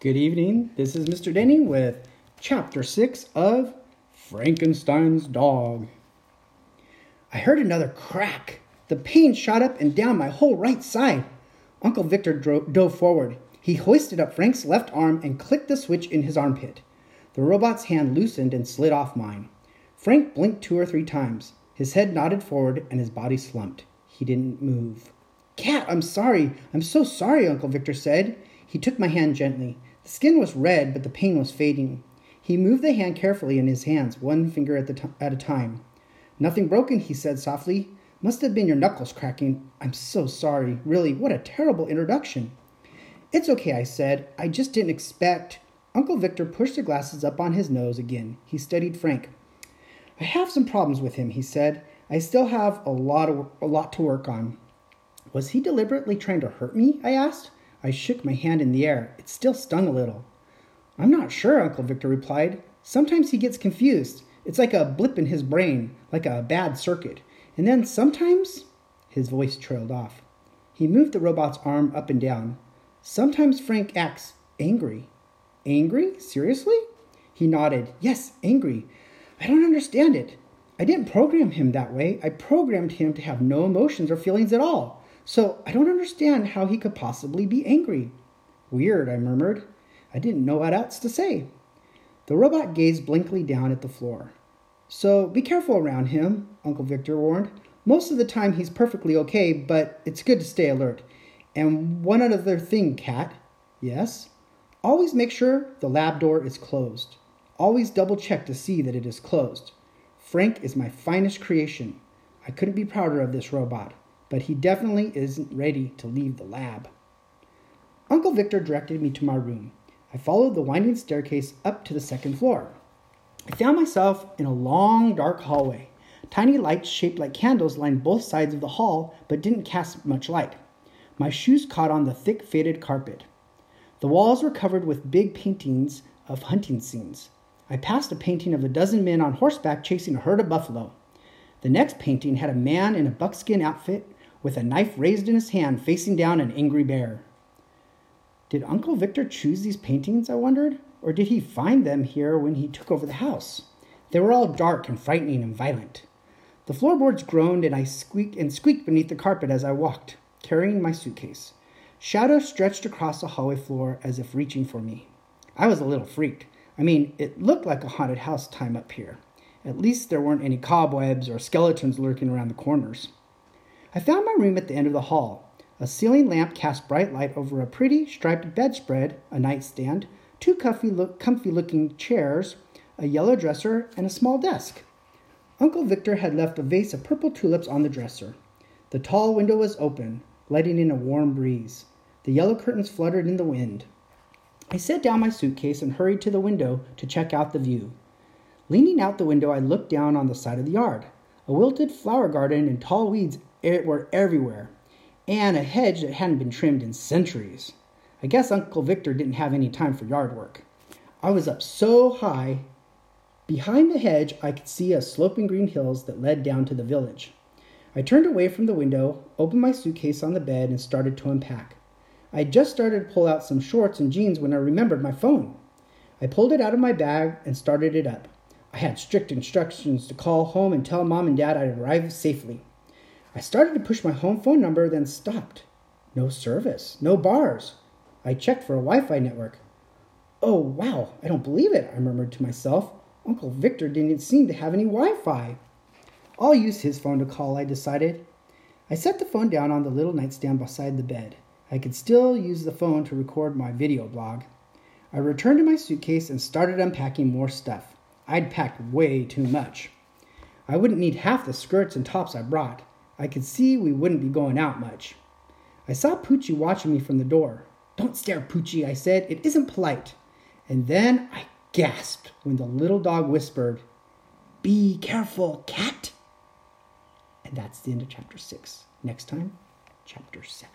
Good evening. This is Mr. Denny with Chapter 6 of Frankenstein's Dog. I heard another crack. The pain shot up and down my whole right side. Uncle Victor dro- dove forward. He hoisted up Frank's left arm and clicked the switch in his armpit. The robot's hand loosened and slid off mine. Frank blinked two or three times. His head nodded forward and his body slumped. He didn't move. Kat, I'm sorry. I'm so sorry, Uncle Victor said. He took my hand gently. The skin was red, but the pain was fading. He moved the hand carefully in his hands, one finger at, the t- at a time. Nothing broken, he said softly. Must have been your knuckles cracking. I'm so sorry. Really, what a terrible introduction. It's okay, I said. I just didn't expect. Uncle Victor pushed the glasses up on his nose again. He studied Frank. I have some problems with him, he said. I still have a lot of, a lot to work on. Was he deliberately trying to hurt me? I asked. I shook my hand in the air. It still stung a little. I'm not sure, Uncle Victor replied. Sometimes he gets confused. It's like a blip in his brain, like a bad circuit. And then sometimes. His voice trailed off. He moved the robot's arm up and down. Sometimes Frank acts angry. Angry? Seriously? He nodded. Yes, angry. I don't understand it. I didn't program him that way. I programmed him to have no emotions or feelings at all. So I don't understand how he could possibly be angry. Weird, I murmured. I didn't know what else to say. The robot gazed blankly down at the floor. So be careful around him, Uncle Victor warned. Most of the time he's perfectly okay, but it's good to stay alert. And one other thing, Kat. Yes? Always make sure the lab door is closed. Always double check to see that it is closed. Frank is my finest creation. I couldn't be prouder of this robot but he definitely isn't ready to leave the lab. Uncle Victor directed me to my room. I followed the winding staircase up to the second floor. I found myself in a long, dark hallway. Tiny lights shaped like candles lined both sides of the hall, but didn't cast much light. My shoes caught on the thick, faded carpet. The walls were covered with big paintings of hunting scenes. I passed a painting of a dozen men on horseback chasing a herd of buffalo. The next painting had a man in a buckskin outfit with a knife raised in his hand facing down an angry bear. Did Uncle Victor choose these paintings, I wondered, or did he find them here when he took over the house? They were all dark and frightening and violent. The floorboards groaned and I squeaked and squeaked beneath the carpet as I walked, carrying my suitcase. Shadows stretched across the hallway floor as if reaching for me. I was a little freaked. I mean, it looked like a haunted house time up here. At least there weren't any cobwebs or skeletons lurking around the corners. I found my room at the end of the hall. A ceiling lamp cast bright light over a pretty striped bedspread, a nightstand, two comfy, look, comfy looking chairs, a yellow dresser, and a small desk. Uncle Victor had left a vase of purple tulips on the dresser. The tall window was open, letting in a warm breeze. The yellow curtains fluttered in the wind. I set down my suitcase and hurried to the window to check out the view. Leaning out the window, I looked down on the side of the yard. A wilted flower garden and tall weeds were everywhere, and a hedge that hadn't been trimmed in centuries. I guess Uncle Victor didn't have any time for yard work. I was up so high. Behind the hedge, I could see a sloping green hills that led down to the village. I turned away from the window, opened my suitcase on the bed, and started to unpack. I had just started to pull out some shorts and jeans when I remembered my phone. I pulled it out of my bag and started it up. I had strict instructions to call home and tell mom and dad I'd arrived safely. I started to push my home phone number, then stopped. No service, no bars. I checked for a Wi Fi network. Oh, wow, I don't believe it, I murmured to myself. Uncle Victor didn't seem to have any Wi Fi. I'll use his phone to call, I decided. I set the phone down on the little nightstand beside the bed. I could still use the phone to record my video blog. I returned to my suitcase and started unpacking more stuff. I'd packed way too much. I wouldn't need half the skirts and tops I brought. I could see we wouldn't be going out much. I saw Poochie watching me from the door. Don't stare, Poochie, I said. It isn't polite. And then I gasped when the little dog whispered, Be careful, Kat. And that's the end of chapter six. Next time, chapter seven.